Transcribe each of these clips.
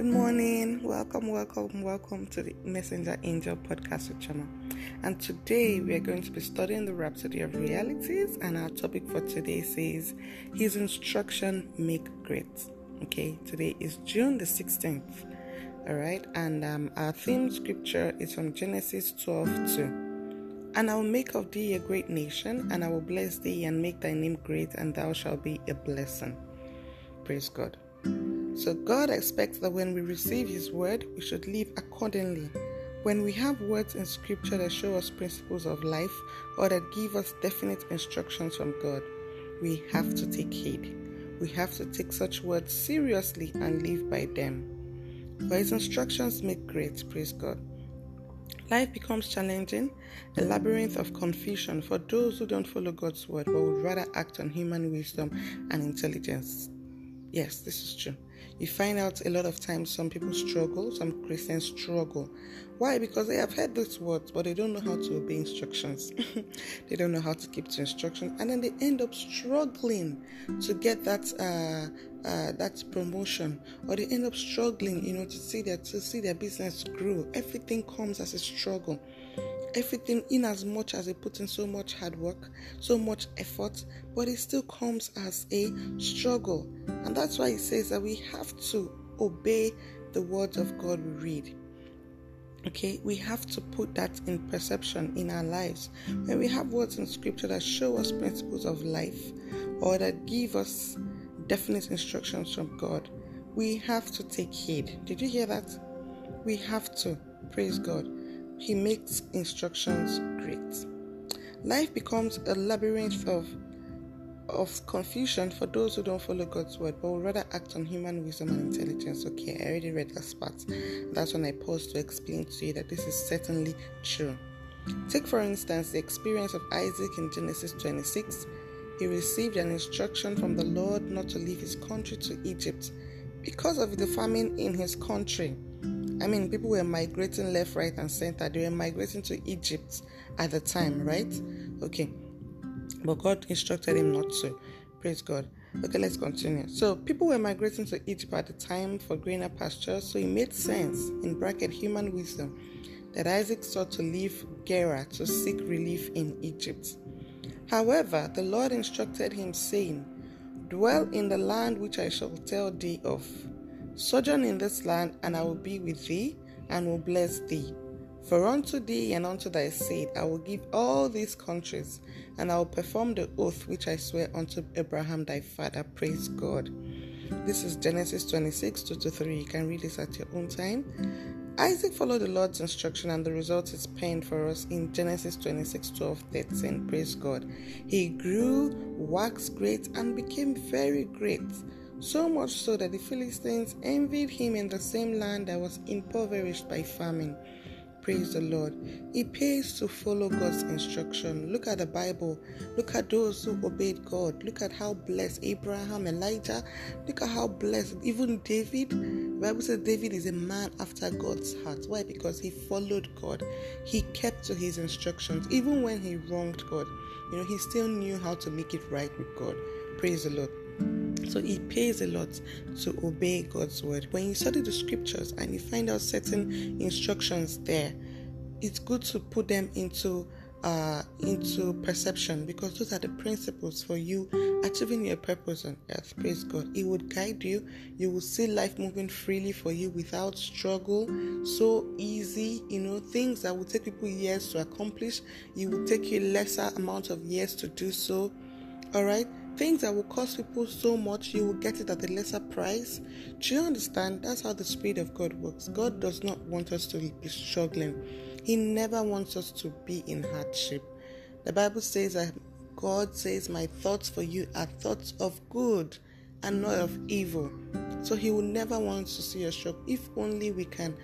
Good morning. Welcome, welcome, welcome to the Messenger Angel podcast with Chama. And today we are going to be studying the Rhapsody of Realities, and our topic for today says His instruction make great. Okay, today is June the 16th. All right, and um, our theme scripture is from Genesis 12 2. And I will make of thee a great nation, and I will bless thee and make thy name great, and thou shalt be a blessing. Praise God. So, God expects that when we receive His word, we should live accordingly. When we have words in Scripture that show us principles of life or that give us definite instructions from God, we have to take heed. We have to take such words seriously and live by them. For His instructions make great, praise God. Life becomes challenging, a labyrinth of confusion for those who don't follow God's word but would rather act on human wisdom and intelligence. Yes, this is true. You find out a lot of times some people struggle, some Christians struggle. Why? Because they have heard these words, but they don't know how to obey instructions. they don't know how to keep to instructions, and then they end up struggling to get that uh, uh, that promotion, or they end up struggling, you know, to see their to see their business grow. Everything comes as a struggle everything in as much as they put in so much hard work, so much effort, but it still comes as a struggle. And that's why it says that we have to obey the words of God we read. Okay, we have to put that in perception in our lives. When we have words in scripture that show us principles of life or that give us definite instructions from God, we have to take heed. Did you hear that? We have to. Praise God. He makes instructions great. Life becomes a labyrinth of of confusion for those who don't follow God's word, but would rather act on human wisdom and intelligence. Okay, I already read that part. That's when I paused to explain to you that this is certainly true. Take, for instance, the experience of Isaac in Genesis 26. He received an instruction from the Lord not to leave his country to Egypt because of the famine in his country. I mean, people were migrating left, right, and center. They were migrating to Egypt at the time, right? Okay. But God instructed him not to. Praise God. Okay, let's continue. So, people were migrating to Egypt at the time for greener pastures, so it made sense, in bracket human wisdom, that Isaac sought to leave Gerar to seek relief in Egypt. However, the Lord instructed him, saying, Dwell in the land which I shall tell thee of Sojourn in this land, and I will be with thee, and will bless thee. For unto thee and unto thy seed I will give all these countries, and I will perform the oath which I swear unto Abraham thy father. Praise God. This is Genesis 26 2 to 3. You can read this at your own time. Isaac followed the Lord's instruction, and the result is penned for us in Genesis 26 12 13. Praise God. He grew, waxed great, and became very great so much so that the Philistines envied him in the same land that was impoverished by famine. Praise the Lord. It pays to follow God's instruction. Look at the Bible. Look at those who obeyed God. Look at how blessed Abraham, Elijah. Look at how blessed even David. The Bible says David is a man after God's heart. Why? Because he followed God. He kept to his instructions. Even when he wronged God, you know, he still knew how to make it right with God. Praise the Lord. So it pays a lot to obey God's word. When you study the scriptures and you find out certain instructions there, it's good to put them into uh, into perception because those are the principles for you achieving your purpose on earth. Praise God. It would guide you. You will see life moving freely for you without struggle. So easy, you know, things that would take people years to accomplish. It will take you lesser amount of years to do so. All right things that will cost people so much, you will get it at a lesser price. Do you understand? That's how the Spirit of God works. God does not want us to be struggling, He never wants us to be in hardship. The Bible says that God says, My thoughts for you are thoughts of good and not of evil. So He will never want to see us struggle if only we can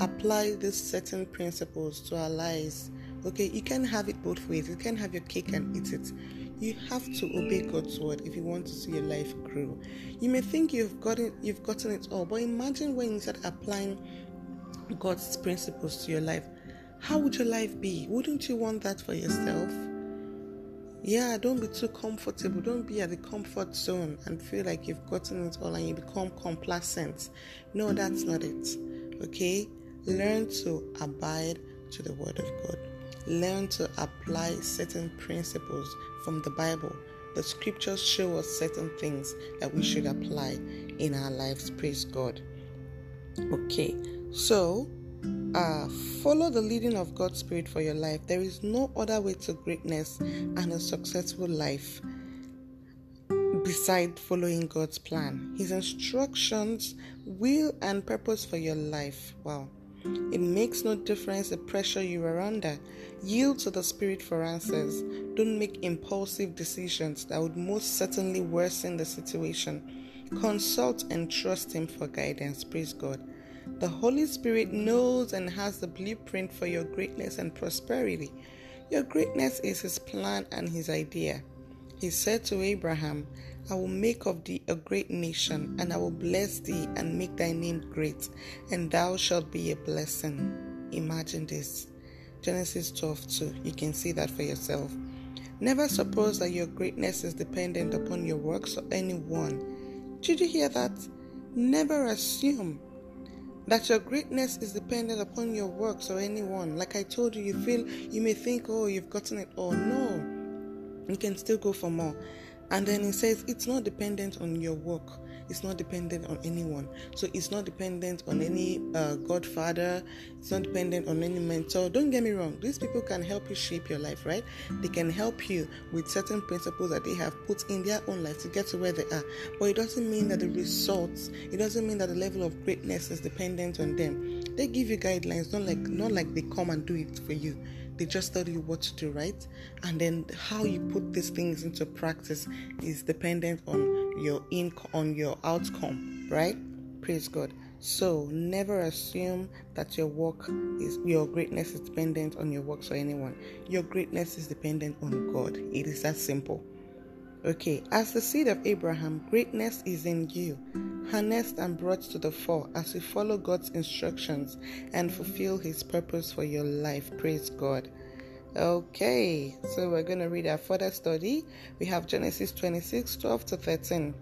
apply these certain principles to our lives. Okay, you can have it both ways. You can have your cake and eat it. You have to obey God's word if you want to see your life grow. You may think you've gotten you've gotten it all, but imagine when you start applying God's principles to your life. How would your life be? Wouldn't you want that for yourself? Yeah, don't be too comfortable. Don't be at the comfort zone and feel like you've gotten it all and you become complacent. No, that's not it. Okay? Learn to abide to the Word of God. Learn to apply certain principles from the Bible. The scriptures show us certain things that we should apply in our lives. Praise God. Okay, so uh, follow the leading of God's Spirit for your life. There is no other way to greatness and a successful life beside following God's plan. His instructions, will, and purpose for your life. Wow. It makes no difference the pressure you are under. Yield to the Spirit for answers. Don't make impulsive decisions that would most certainly worsen the situation. Consult and trust Him for guidance. Praise God. The Holy Spirit knows and has the blueprint for your greatness and prosperity. Your greatness is His plan and His idea. He said to Abraham, I will make of thee a great nation, and I will bless thee and make thy name great, and thou shalt be a blessing. Imagine this. Genesis 12 2. You can see that for yourself. Never suppose that your greatness is dependent upon your works or anyone. Did you hear that? Never assume that your greatness is dependent upon your works or anyone. Like I told you, you feel you may think, oh, you've gotten it all. No, you can still go for more. And then he says it's not dependent on your work. It's not dependent on anyone. So it's not dependent on any uh, godfather. It's not dependent on any mentor. Don't get me wrong. These people can help you shape your life, right? They can help you with certain principles that they have put in their own life to get to where they are. But it doesn't mean that the results, it doesn't mean that the level of greatness is dependent on them. They give you guidelines, not like not like they come and do it for you they just tell you what to do, right? And then how you put these things into practice is dependent on your income, on your outcome, right? Praise God. So never assume that your work is your greatness is dependent on your works or anyone. Your greatness is dependent on God. It is that simple. Okay, as the seed of Abraham, greatness is in you, harnessed and brought to the fore as you follow God's instructions and fulfill His purpose for your life. Praise God. Okay, so we're going to read our further study. We have Genesis 26 12 to 13.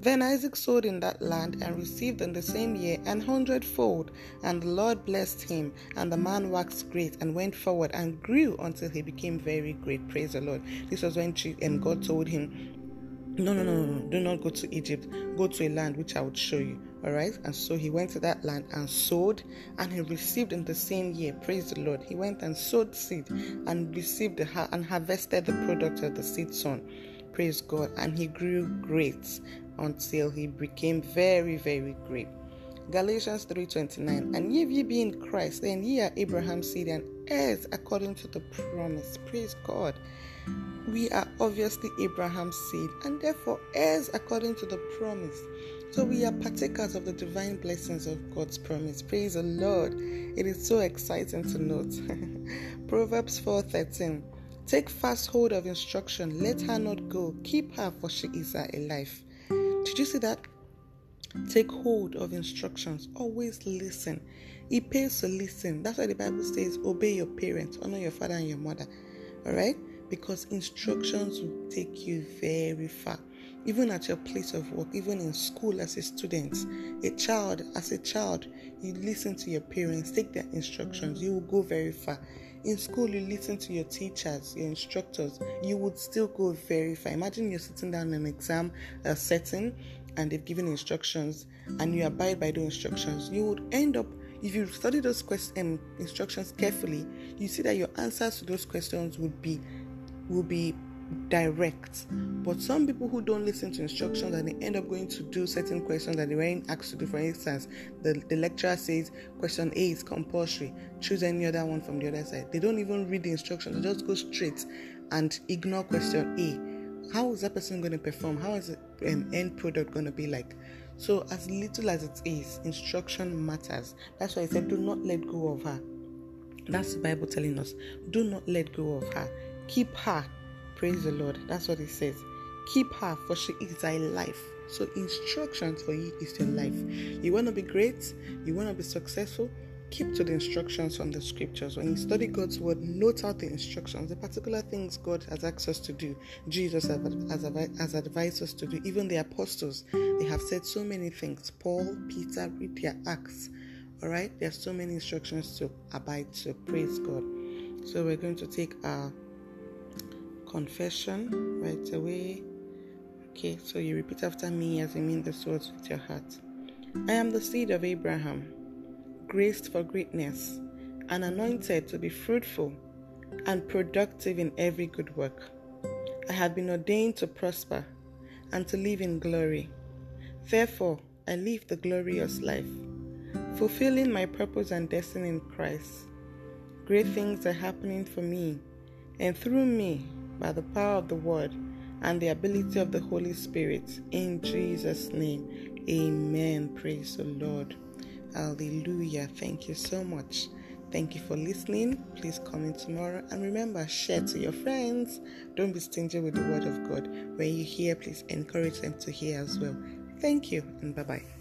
Then Isaac sowed in that land and received in the same year an hundredfold. And the Lord blessed him, and the man waxed great and went forward and grew until he became very great. Praise the Lord. This was when um, God told him, no, no, no, no, do not go to Egypt. Go to a land which I would show you. All right. And so he went to that land and sowed, and he received in the same year. Praise the Lord. He went and sowed seed and received the and harvested the product of the seed sown. Praise God. And he grew great until he became very, very great. Galatians 3:29 And if ye be in Christ, then ye are Abraham's seed and heirs according to the promise. Praise God. We are obviously Abraham's seed and therefore heirs according to the promise. So we are partakers of the divine blessings of God's promise. Praise the Lord. It is so exciting to note. Proverbs 4:13 Take fast hold of instruction, let her not go. Keep her, for she is life. Did you see that? Take hold of instructions. Always listen. It pays to listen. That's why the Bible says, obey your parents, honor your father and your mother. All right? Because instructions will take you very far. Even at your place of work, even in school as a student, a child, as a child, you listen to your parents, take their instructions, you will go very far. In school, you listen to your teachers, your instructors, you would still go very far. Imagine you're sitting down in an exam uh, setting and they've given instructions and you abide by those instructions. You would end up, if you study those questions, um, instructions carefully, you see that your answers to those questions would be will be direct. But some people who don't listen to instructions and they end up going to do certain questions that they weren't asked to do. For instance, the, the lecturer says question A is compulsory, choose any other one from the other side. They don't even read the instructions, they just go straight and ignore question A. How is that person going to perform? How is the um, end product going to be like? So, as little as it is, instruction matters. That's why I said, do not let go of her. That's the Bible telling us. Do not let go of her. Keep her Praise the Lord. That's what it says. Keep her, for she is thy life. So, instructions for you is your life. You want to be great, you want to be successful, keep to the instructions from the scriptures. When you study God's word, note out the instructions, the particular things God has asked us to do, Jesus has, has advised us to do, even the apostles. They have said so many things. Paul, Peter, read their acts. All right, there are so many instructions to abide to. Praise God. So we're going to take our confession right away. Okay, so you repeat after me as you mean the words with your heart. I am the seed of Abraham graced for greatness, and anointed to be fruitful and productive in every good work. I have been ordained to prosper and to live in glory. Therefore, I live the glorious life, fulfilling my purpose and destiny in Christ. Great things are happening for me and through me by the power of the Word and the ability of the Holy Spirit. In Jesus' name, amen. Praise the Lord. Hallelujah. Thank you so much. Thank you for listening. Please come in tomorrow. And remember, share to your friends. Don't be stingy with the word of God. When you hear, please encourage them to hear as well. Thank you and bye bye.